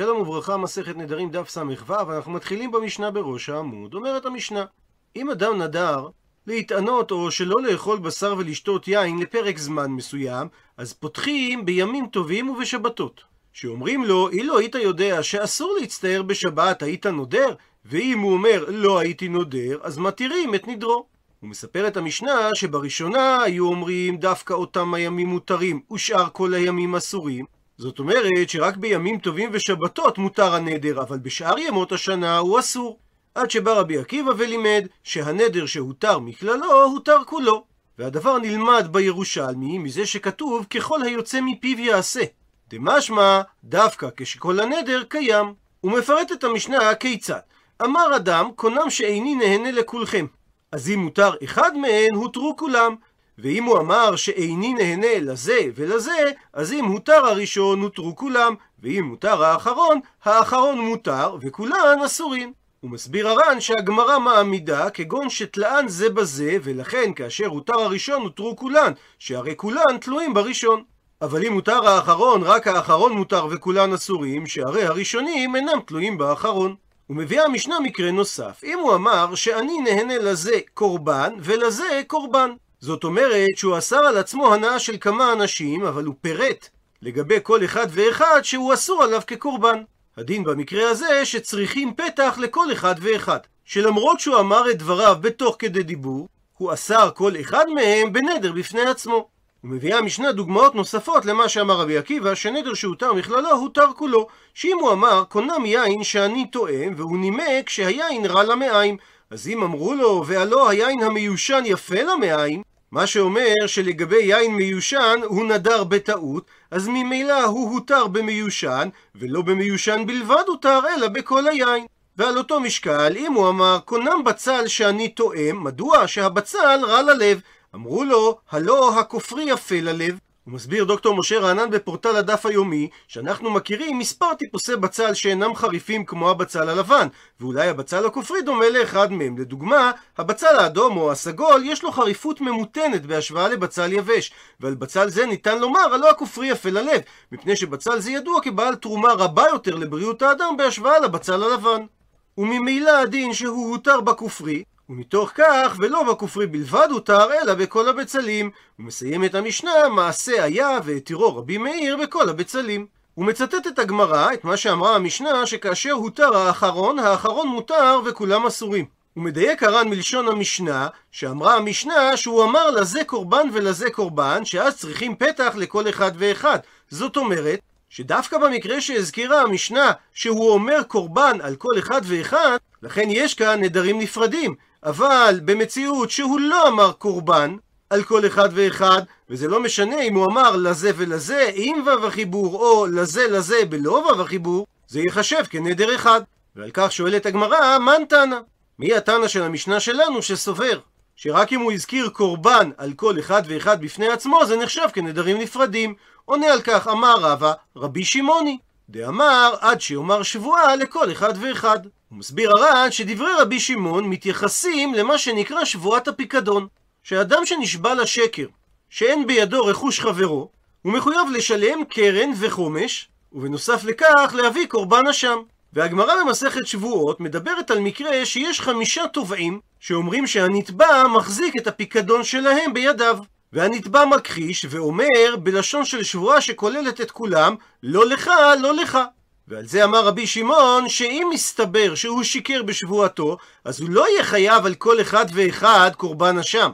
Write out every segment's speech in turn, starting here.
שלום וברכה, מסכת נדרים דף ס"ו, אנחנו מתחילים במשנה בראש העמוד. אומרת המשנה, אם אדם נדר להתענות או שלא לאכול בשר ולשתות יין לפרק זמן מסוים, אז פותחים בימים טובים ובשבתות. שאומרים לו, אילו היית יודע שאסור להצטער בשבת, היית נודר? ואם הוא אומר, לא הייתי נודר, אז מתירים את נדרו. הוא מספר את המשנה שבראשונה היו אומרים דווקא אותם הימים מותרים ושאר כל הימים אסורים. זאת אומרת שרק בימים טובים ושבתות מותר הנדר, אבל בשאר ימות השנה הוא אסור. עד שבא רבי עקיבא ולימד שהנדר שהותר מכללו, הותר כולו. והדבר נלמד בירושלמי מזה שכתוב ככל היוצא מפיו יעשה. דמשמע דווקא כשכל הנדר קיים. הוא מפרט את המשנה כיצד. אמר אדם, קונם שאיני נהנה לכולכם. אז אם מותר אחד מהן, הותרו כולם. ואם הוא אמר שאיני נהנה לזה ולזה, אז אם מותר הראשון, הותרו כולם, ואם מותר האחרון, האחרון מותר, וכולן אסורים. הוא מסביר הר"ן שהגמרא מעמידה כגון שתלאן זה בזה, ולכן כאשר הותר הראשון הותרו כולן, שהרי כולן תלויים בראשון. אבל אם מותר האחרון, רק האחרון מותר וכולן אסורים, שהרי הראשונים אינם תלויים באחרון. ומביאה המשנה מקרה נוסף. אם הוא אמר שאני נהנה לזה קורבן ולזה קורבן. זאת אומרת שהוא אסר על עצמו הנאה של כמה אנשים, אבל הוא פירט לגבי כל אחד ואחד שהוא אסור עליו כקורבן. הדין במקרה הזה שצריכים פתח לכל אחד ואחד. שלמרות שהוא אמר את דבריו בתוך כדי דיבור, הוא אסר כל אחד מהם בנדר בפני עצמו. ומביאה המשנה דוגמאות נוספות למה שאמר רבי עקיבא, שנדר שהותר מכללו הותר כולו. שאם הוא אמר, קונם יין שאני טועם, והוא נימק שהיין רע למעיים. אז אם אמרו לו, והלא היין המיושן יפה למעיים, מה שאומר שלגבי יין מיושן הוא נדר בטעות, אז ממילא הוא הותר במיושן, ולא במיושן בלבד הותר, אלא בכל היין. ועל אותו משקל, אם הוא אמר, קונם בצל שאני טועם, מדוע שהבצל רע ללב? אמרו לו, הלא הכופרי יפה ללב. הוא מסביר דוקטור משה רענן בפורטל הדף היומי, שאנחנו מכירים מספר טיפוסי בצל שאינם חריפים כמו הבצל הלבן, ואולי הבצל הכופרי דומה לאחד מהם. לדוגמה, הבצל האדום או הסגול יש לו חריפות ממותנת בהשוואה לבצל יבש, ועל בצל זה ניתן לומר, הלא הכופרי יפה ללב, מפני שבצל זה ידוע כבעל תרומה רבה יותר לבריאות האדם בהשוואה לבצל הלבן. וממילא הדין שהוא הותר בכופרי, ומתוך כך, ולא בכופרי בלבד הותר, אלא בכל הבצלים. הוא מסיים את המשנה, מעשה היה והתירו רבי מאיר בכל הבצלים. הוא מצטט את הגמרא, את מה שאמרה המשנה, שכאשר הותר האחרון, האחרון מותר וכולם אסורים. הוא מדייק הר"ן מלשון המשנה, שאמרה המשנה שהוא אמר לזה קורבן ולזה קורבן, שאז צריכים פתח לכל אחד ואחד. זאת אומרת, שדווקא במקרה שהזכירה המשנה, שהוא אומר קורבן על כל אחד ואחד, לכן יש כאן נדרים נפרדים. אבל במציאות שהוא לא אמר קורבן על כל אחד ואחד, וזה לא משנה אם הוא אמר לזה ולזה עם וו החיבור, או לזה לזה בלא וו החיבור, זה ייחשב כנדר אחד. ועל כך שואלת הגמרא, מן תנא? מי התנא של המשנה שלנו שסובר? שרק אם הוא הזכיר קורבן על כל אחד ואחד בפני עצמו, זה נחשב כנדרים נפרדים. עונה על כך, אמר רבא, רבי שמעוני. דאמר, עד שיאמר שבועה לכל אחד ואחד. הוא מסביר הר"ן שדברי רבי שמעון מתייחסים למה שנקרא שבועת הפיקדון. שאדם שנשבע לשקר, שאין בידו רכוש חברו, הוא מחויב לשלם קרן וחומש, ובנוסף לכך להביא קורבן אשם. והגמרא במסכת שבועות מדברת על מקרה שיש חמישה תובעים שאומרים שהנתבע מחזיק את הפיקדון שלהם בידיו. והנתבע מכחיש ואומר בלשון של שבועה שכוללת את כולם, לא לך, לא לך. ועל זה אמר רבי שמעון, שאם מסתבר שהוא שיקר בשבועתו, אז הוא לא יהיה חייב על כל אחד ואחד קורבן אשם,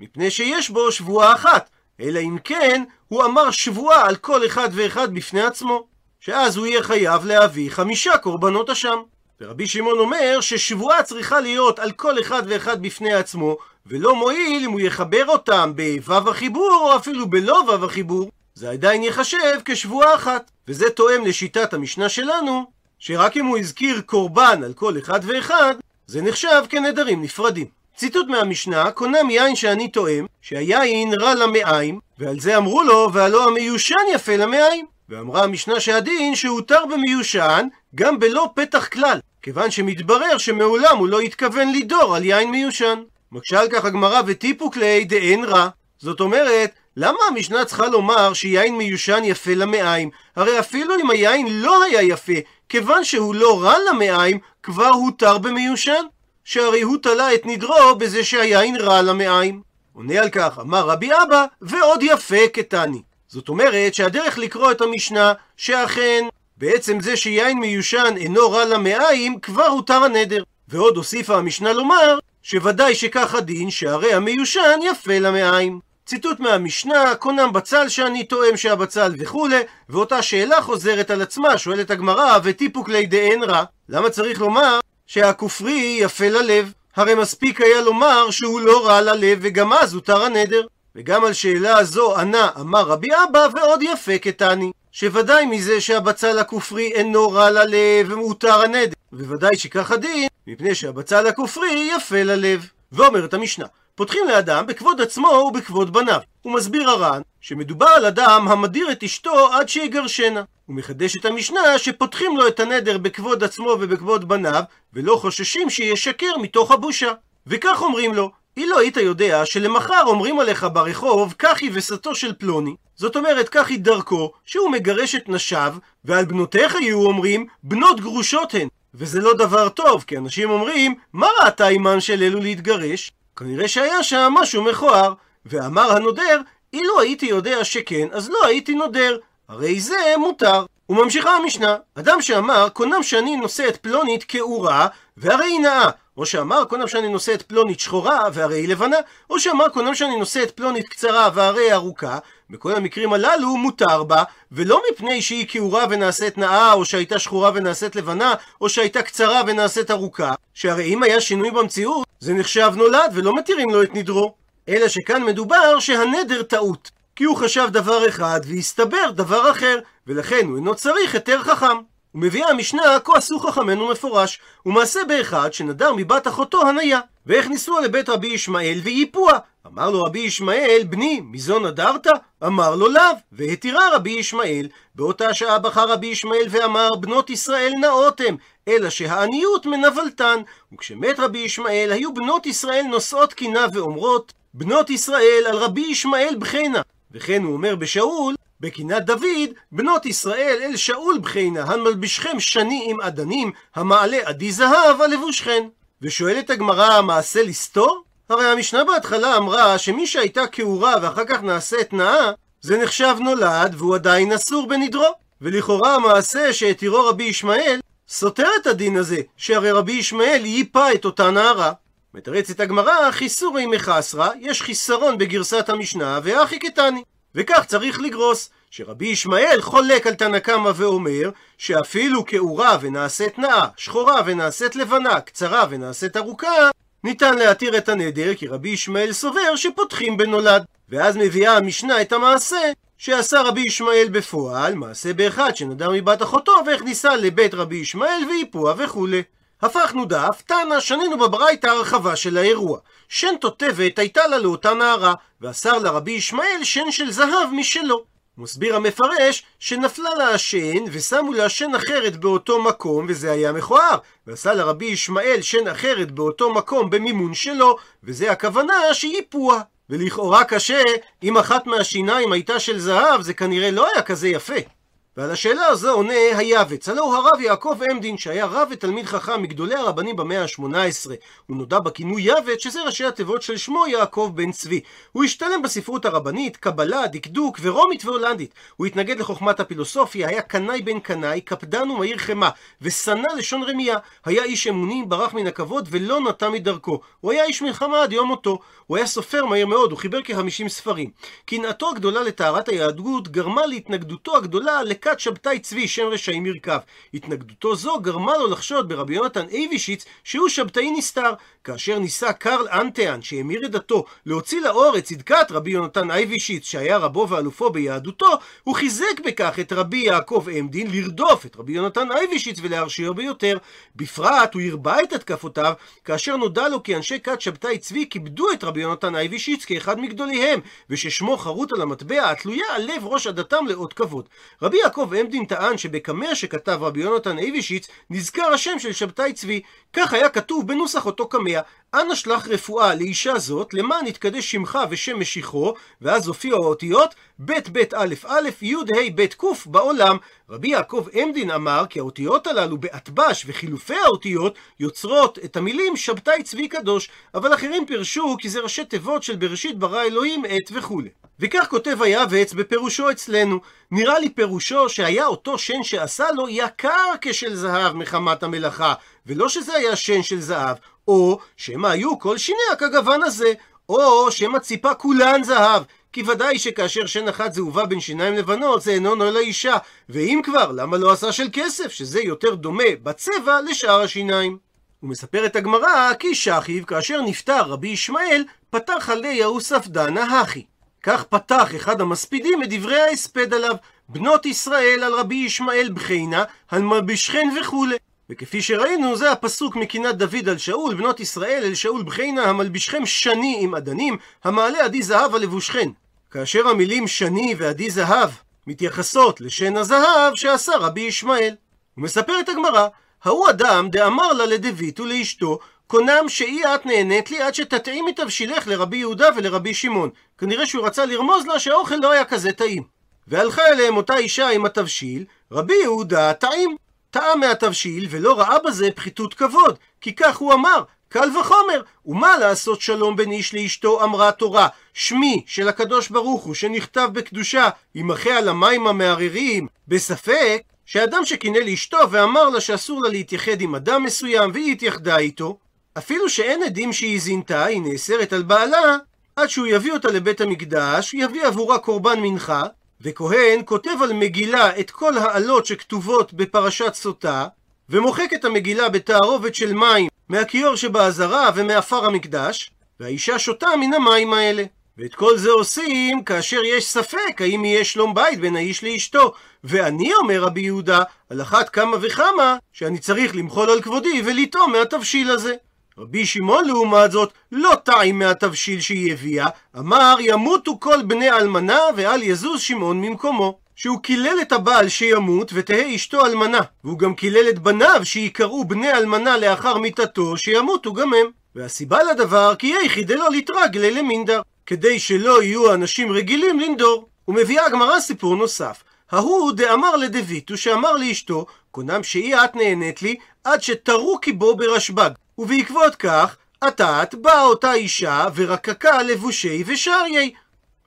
מפני שיש בו שבועה אחת, אלא אם כן הוא אמר שבועה על כל אחד ואחד בפני עצמו, שאז הוא יהיה חייב להביא חמישה קורבנות אשם. ורבי שמעון אומר ששבועה צריכה להיות על כל אחד ואחד בפני עצמו, ולא מועיל אם הוא יחבר אותם בו"ו החיבור או אפילו בלא ו"ו החיבור, זה עדיין ייחשב כשבועה אחת. וזה תואם לשיטת המשנה שלנו, שרק אם הוא הזכיר קורבן על כל אחד ואחד, זה נחשב כנדרים נפרדים. ציטוט מהמשנה, קונם יין שאני טועם, שהיין רע למעיים, ועל זה אמרו לו, והלא המיושן יפה למעיים. ואמרה המשנה שהדין שהותר במיושן, גם בלא פתח כלל, כיוון שמתברר שמעולם הוא לא התכוון לדור על יין מיושן. מקשה על כך הגמרא וטיפוק ליה דאין רע. זאת אומרת, למה המשנה צריכה לומר שיין מיושן יפה למעיים? הרי אפילו אם היין לא היה יפה, כיוון שהוא לא רע למעיים, כבר הותר במיושן, שהרי הוא תלה את נדרו בזה שהיין רע למעיים. עונה על כך, אמר רבי אבא, ועוד יפה קטני. זאת אומרת שהדרך לקרוא את המשנה, שאכן בעצם זה שיין מיושן אינו רע למעיים, כבר הותר הנדר. ועוד הוסיפה המשנה לומר, שוודאי שכך הדין, שהרי המיושן יפה למעיים. ציטוט מהמשנה, קונם בצל שאני תואם שהבצל וכולי, ואותה שאלה חוזרת על עצמה, שואלת הגמרא, וטיפוק לי דאין רע. למה צריך לומר שהכופרי יפה ללב? הרי מספיק היה לומר שהוא לא רע ללב, וגם אז הותר הנדר. וגם על שאלה זו ענה אמר רבי אבא, ועוד יפה קטני. שוודאי מזה שהבצל הכופרי אינו רע ללב ומותר הנדר. וודאי שכך הדין, מפני שהבצל הכופרי יפה ללב. ואומרת המשנה, פותחים לאדם בכבוד עצמו ובכבוד בניו. הוא מסביר הר"ן שמדובר על אדם המדיר את אשתו עד שיגרשנה. הוא מחדש את המשנה שפותחים לו את הנדר בכבוד עצמו ובכבוד בניו, ולא חוששים שישקר מתוך הבושה. וכך אומרים לו, אילו היית יודע שלמחר אומרים עליך ברחוב, כך היא וסתו של פלוני, זאת אומרת, כך היא דרכו, שהוא מגרש את נשיו, ועל בנותיך יהיו אומרים, בנות גרושות הן. וזה לא דבר טוב, כי אנשים אומרים, מה ראתה אימן של אלו להתגרש? כנראה שהיה שם משהו מכוער. ואמר הנודר, אילו הייתי יודע שכן, אז לא הייתי נודר. הרי זה מותר. וממשיכה המשנה, אדם שאמר, קונם שאני נושא את פלונית כאורה, והרי היא נאה. או שאמר, קונם שאני נושא את פלונית שחורה, והרי היא לבנה. או שאמר, קונם שאני נושא את פלונית קצרה, והרי היא ארוכה. בכל המקרים הללו מותר בה, ולא מפני שהיא כאורה ונעשית נאה, או שהייתה שחורה ונעשית לבנה, או שהייתה קצרה ונעשית ארוכה, שהרי אם היה שינוי במציאות, זה נחשב נולד ולא מתירים לו את נדרו. אלא שכאן מדובר שהנדר טעות. כי הוא חשב דבר אחד והסתבר דבר אחר, ולכן הוא אינו צריך היתר חכם. ומביאה המשנה, כה עשו חכמינו מפורש, ומעשה באחד שנדר מבת אחותו הניה, והכניסוה לבית רבי ישמעאל וייפוה. אמר לו רבי ישמעאל, בני, מזו נדרת? אמר לו לאו, והתירה רבי ישמעאל. באותה שעה בחר רבי ישמעאל ואמר, בנות ישראל נאות הם, אלא שהעניות מנבלתן. וכשמת רבי ישמעאל, היו בנות ישראל נושאות קינה ואומרות, בנות ישראל על רבי ישמעאל בחינה. וכן הוא אומר בשאול, בקינת דוד, בנות ישראל אל שאול בחינה, המלבישכם שני עם אדנים, המעלה עדי זהב על לבושכן. ושואלת הגמרא, מעשה לסתור? הרי המשנה בהתחלה אמרה שמי שהייתה כאורה ואחר כך נעשית נאה, זה נחשב נולד והוא עדיין אסור בנדרו. ולכאורה המעשה שהתירו רבי ישמעאל סותר את הדין הזה, שהרי רבי ישמעאל ייפה את אותה נערה. מתרצת הגמרא, חיסורי מחסרא, יש חיסרון בגרסת המשנה, ואחי קטני. וכך צריך לגרוס, שרבי ישמעאל חולק על תנא קמא ואומר, שאפילו כאורה ונעשית נאה, שחורה ונעשית לבנה, קצרה ונעשית ארוכה, ניתן להתיר את הנדר, כי רבי ישמעאל סובר שפותחים בנולד. ואז מביאה המשנה את המעשה שעשה רבי ישמעאל בפועל, מעשה באחד שנדר מבת אחותו והכניסה לבית רבי ישמעאל ואיפוע וכולי. הפכנו דף, תנא, שנינו בברייתא הרחבה של האירוע. שן תותבת הייתה לה לאותה נערה, ואסר לה רבי ישמעאל שן של זהב משלו. מסביר המפרש שנפלה לה השן ושמו לה שן אחרת באותו מקום וזה היה מכוער ועשה לרבי ישמעאל שן אחרת באותו מקום במימון שלו וזה הכוונה שהיא פועה ולכאורה קשה אם אחת מהשיניים הייתה של זהב זה כנראה לא היה כזה יפה ועל השאלה הזו עונה היעבץ, הלא הוא הרב יעקב עמדין, שהיה רב ותלמיד חכם מגדולי הרבנים במאה ה-18. הוא נודע בכינוי יעבץ, שזה ראשי התיבות של שמו יעקב בן צבי. הוא השתלם בספרות הרבנית, קבלה, דקדוק ורומית והולנדית. הוא התנגד לחוכמת הפילוסופיה, היה קנאי בן קנאי, קפדן ומהיר חמא, ושנא לשון רמייה. היה איש אמונים, ברח מן הכבוד ולא נטה מדרכו. הוא היה איש מלחמה עד יום מותו. הוא היה סופר מהיר מאוד, הוא חיבר כ-50 ספרים. קנאתו הגדולה לטהרת היהדות גרמה להתנגדותו הגדולה לכת שבתאי צבי שם רשעים ירכב. התנגדותו זו גרמה לו לחשוד ברבי יונתן אייבישיץ שהוא שבתאי נסתר. כאשר ניסה קרל אנטיאן שהמיר את דתו להוציא לאור את צדקת רבי יונתן אייבישיץ שהיה רבו ואלופו ביהדותו, הוא חיזק בכך את רבי יעקב עמדין לרדוף את רבי יונתן אייבישיץ ולהרשיעו ביותר. בפרט הוא הרבה את התקפותיו כאשר נודע לו כי אנשי כת שבתאי צבי כיבדו את רבי יונתן אייבישיץ כאחד מגדוליהם וששמו חרוט על המטבע התלויה על לב ראש עדתם לאות כבוד. רבי יעקב עמדין טען שבקמע שכתב רבי יונתן אייבישיץ נזכר השם של שבתאי צבי. כך היה כתוב בנוסח אותו קמע, אנא שלח רפואה לאישה זאת, למען יתקדש שמך ושם משיחו, ואז הופיעו האותיות ב' ב' א' א' י' ה' ב' ק' בעולם. רבי יעקב עמדין אמר כי האותיות הללו באטבש וחילופי האותיות יוצרות את המילים שבתאי צבי קדוש, אבל אחרים פירשו כי זה ראשי תיבות של בראשית ברא אלוהים עת וכולי. וכך כותב היעבץ בפירושו אצלנו. נראה לי פירושו שהיה אותו שן שעשה לו יקר כשל זהב מחמת המלאכה, ולא שזה היה שן של זהב, או שמא היו כל שיניה כגוון הזה, או שמא ציפה כולן זהב. כי ודאי שכאשר שן אחת זהובה בין שיניים לבנות, זה אינו נועל לאישה. ואם כבר, למה לא עשה של כסף, שזה יותר דומה בצבע לשאר השיניים? ומספרת הגמרא כי שכיב, כאשר נפטר רבי ישמעאל, פתח עליה וספדנה הכי. כך פתח אחד המספידים את דברי ההספד עליו, בנות ישראל על רבי ישמעאל בחינה, על מלבישכן וכולי. וכפי שראינו, זה הפסוק מקינת דוד על שאול, בנות ישראל אל שאול בחינה, המלבישכם שני עם אדנים, המעלה עדי זהב על לבושכן. כאשר המילים שני ועדי זהב מתייחסות לשן הזהב שעשה רבי ישמעאל. ומספרת הגמרא, ההוא אדם דאמר לה לדוד ולאשתו, קונם שאי את נהנית לי עד שתטעימי תבשילך לרבי יהודה ולרבי שמעון. כנראה שהוא רצה לרמוז לה שהאוכל לא היה כזה טעים. והלכה אליהם אותה אישה עם התבשיל, רבי יהודה טעים. טעם מהתבשיל ולא ראה בזה פחיתות כבוד, כי כך הוא אמר, קל וחומר, ומה לעשות שלום בין איש לאשתו אמרה תורה, שמי של הקדוש ברוך הוא שנכתב בקדושה, ימחה על המים המערערים, בספק שאדם שקינא לאשתו ואמר לה שאסור לה להתייחד עם אדם מסוים והיא התייחדה איתו, אפילו שאין עדים שהיא זינתה, היא נאסרת על בעלה, עד שהוא יביא אותה לבית המקדש, יביא עבורה קורבן מנחה, וכהן כותב על מגילה את כל העלות שכתובות בפרשת סוטה, ומוחק את המגילה בתערובת של מים מהכיור שבעזרה ומעפר המקדש, והאישה שותה מן המים האלה. ואת כל זה עושים כאשר יש ספק האם יהיה שלום בית בין האיש לאשתו. ואני אומר רבי יהודה, על אחת כמה וכמה, שאני צריך למחול על כבודי ולטעום מהתבשיל הזה. רבי שמעון לעומת זאת לא טעים מהתבשיל שהיא הביאה, אמר ימותו כל בני אלמנה ואל יזוז שמעון ממקומו. שהוא קילל את הבעל שימות ותהא אשתו אלמנה, והוא גם קילל את בניו שיקראו בני אלמנה לאחר מיתתו שימותו גם הם. והסיבה לדבר כי יחי דלא לתרגלי למינדר, כדי שלא יהיו אנשים רגילים לנדור. ומביאה הגמרא סיפור נוסף. ההוא דאמר לדויטו שאמר לאשתו, קונם שאי את נהנית לי עד שתרוקי בו ברשב"ג. ובעקבות כך, עתת באה אותה אישה ורקקה לבושי ושריי.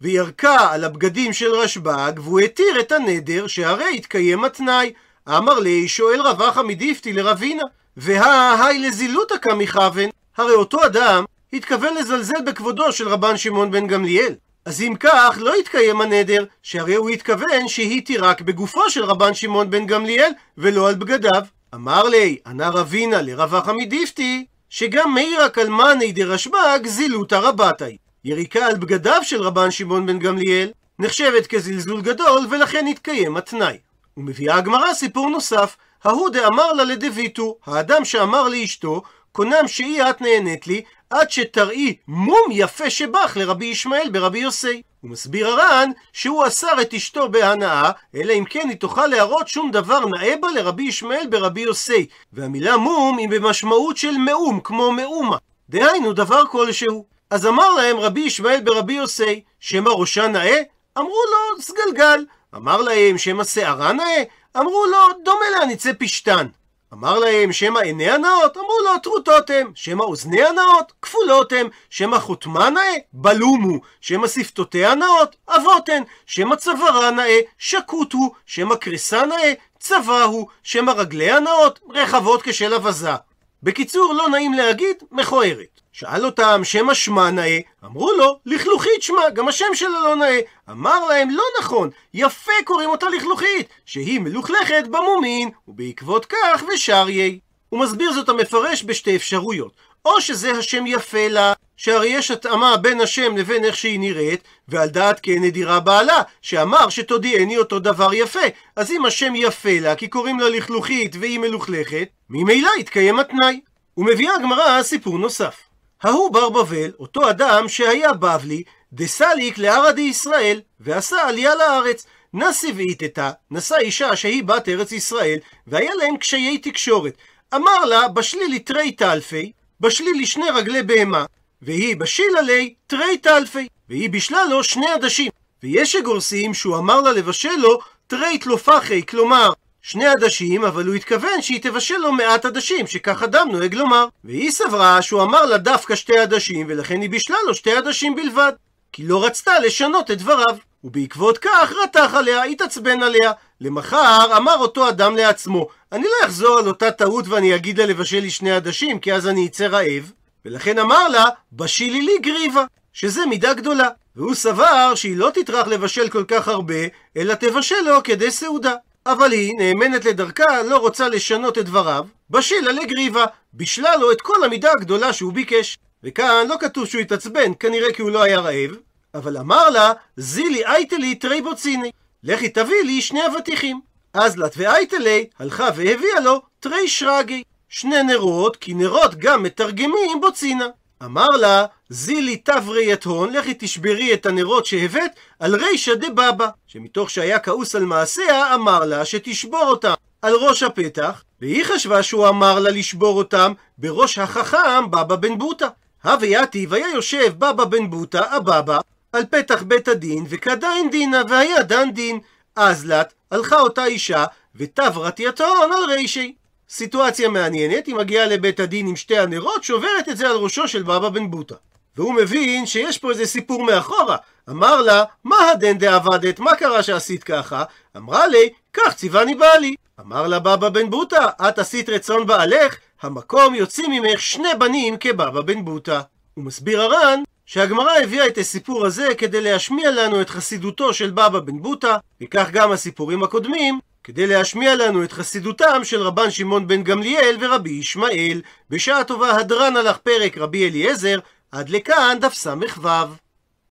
וירקה על הבגדים של רשב"ג, והוא התיר את הנדר שהרי התקיים התנאי. אמר לי, שואל רבחה מדיפתי לרבינה, והי לזילותא כמכוון. הרי אותו אדם התכוון לזלזל בכבודו של רבן שמעון בן גמליאל. אז אם כך, לא יתקיים הנדר, שהרי הוא התכוון שהיא תירק בגופו של רבן שמעון בן גמליאל, ולא על בגדיו. אמר לי, ענה רבינה לרבחה מדיפתי, שגם מאירא קלמני דרשב"ג זילותא רבתי. יריקה על בגדיו של רבן שמעון בן גמליאל נחשבת כזלזול גדול, ולכן התקיים התנאי. ומביאה הגמרא סיפור נוסף, ההוא דאמר לה לדויטו, האדם שאמר לאשתו, קונם שאי את נהנית לי, עד שתראי מום יפה שבך לרבי ישמעאל ברבי יוסי. הוא מסביר הר"ן שהוא אסר את אשתו בהנאה, אלא אם כן היא תוכל להראות שום דבר נאה בה לרבי ישמעאל ברבי יוסי. והמילה מום היא במשמעות של מאום, כמו מאומה. דהיינו דבר כלשהו. אז אמר להם רבי ישמעאל ברבי יוסי, שמא ראשה נאה? אמרו לו, סגלגל. אמר להם, שמא שערה נאה? אמרו לו, דומה להניצי פשתן. אמר להם, שמא עיניה נאות? אמרו לו, טרוטות הם. שמא אוזניה נאות? כפולות הם. שמא חותמה נאה? בלומו. שמא שפתותיה נאות? אבות הן. שמא צווארה נאה? שקוט הוא. שמא קריסה נאה? צבא הוא. שמא רגליה נאות? רחבות כשל אבזה. בקיצור, לא נעים להגיד, מכוערת. שאל אותם, שמא שמה נאה? אמרו לו, לכלוכית שמה, גם השם שלה לא נאה. אמר להם, לא נכון, יפה קוראים אותה לכלוכית, שהיא מלוכלכת במומין, ובעקבות כך ושריי. הוא מסביר זאת המפרש בשתי אפשרויות. או שזה השם יפה לה, שהרי יש התאמה בין השם לבין איך שהיא נראית, ועל דעת כן נדירה בעלה, שאמר שתודיעני אותו דבר יפה. אז אם השם יפה לה, כי קוראים לה לכלוכית והיא מלוכלכת, ממילא יתקיים התנאי. ומביאה הגמרא סיפור נוסף. ההוא בר בבל, אותו אדם שהיה בבלי, דסליק לערא ישראל, ועשה עלייה לארץ. נשי ואיתתה, נשא אישה שהיא בת ארץ ישראל, והיה להם קשיי תקשורת. אמר לה, בשלי ליטרי טלפי, בשלי לי שני רגלי בהמה, והיא בשילה לי תרי טלפי, והיא בישלה לו שני עדשים. ויש שגורסים שהוא אמר לה לבשל לו תרי תלופחי, כלומר שני עדשים, אבל הוא התכוון שהיא תבשל לו מעט עדשים, שכך אדם נוהג לומר. והיא סברה שהוא אמר לה דווקא שתי עדשים, ולכן היא בישלה לו שתי עדשים בלבד. כי לא רצתה לשנות את דבריו. ובעקבות כך רתח עליה, התעצבן עליה. למחר אמר אותו אדם לעצמו, אני לא אחזור על אותה טעות ואני אגיד לה לבשל לי שני עדשים, כי אז אני אצא רעב. ולכן אמר לה, בשילי לי גריבה, שזה מידה גדולה. והוא סבר שהיא לא תטרח לבשל כל כך הרבה, אלא תבשל לו כדי סעודה. אבל היא, נאמנת לדרכה, לא רוצה לשנות את דבריו, בשילה לגריבה, בישלה לו את כל המידה הגדולה שהוא ביקש. וכאן לא כתוב שהוא התעצבן, כנראה כי הוא לא היה רעב, אבל אמר לה, זילי אייטלי תרי בוציני, לכי תביא לי שני אבטיחים. אז לת ואייטלי הלכה והביאה לו תרי שרגי, שני נרות, כי נרות גם מתרגמים בוצינה. אמר לה, זילי תברי יתהון, לכי תשברי את הנרות שהבאת על רישא דבבא, שמתוך שהיה כעוס על מעשיה, אמר לה שתשבור אותם על ראש הפתח, והיא חשבה שהוא אמר לה לשבור אותם בראש החכם בבא בן בוטה. הוויתי והיה יושב בבא בן בוטה, הבבא, על פתח בית הדין, וכדין דינה, והיה דן דין. אז לת, הלכה אותה אישה, ותברת יתהון על רישי. סיטואציה מעניינת, היא מגיעה לבית הדין עם שתי הנרות, שוברת את זה על ראשו של בבא בן בוטה. והוא מבין שיש פה איזה סיפור מאחורה. אמר לה, מה הדן דעבדת? מה קרה שעשית ככה? אמרה לי, כך ציווני בעלי. אמר לה בבא בן בוטה, את עשית רצון בעלך, המקום יוצאים ממך שני בנים כבבא בן בוטה. הוא מסביר הר"ן שהגמרא הביאה את הסיפור הזה כדי להשמיע לנו את חסידותו של בבא בן בוטה, וכך גם הסיפורים הקודמים, כדי להשמיע לנו את חסידותם של רבן שמעון בן גמליאל ורבי ישמעאל. בשעה טובה הדרן הלך פרק רבי אליעזר, עד לכאן דף ס"ו.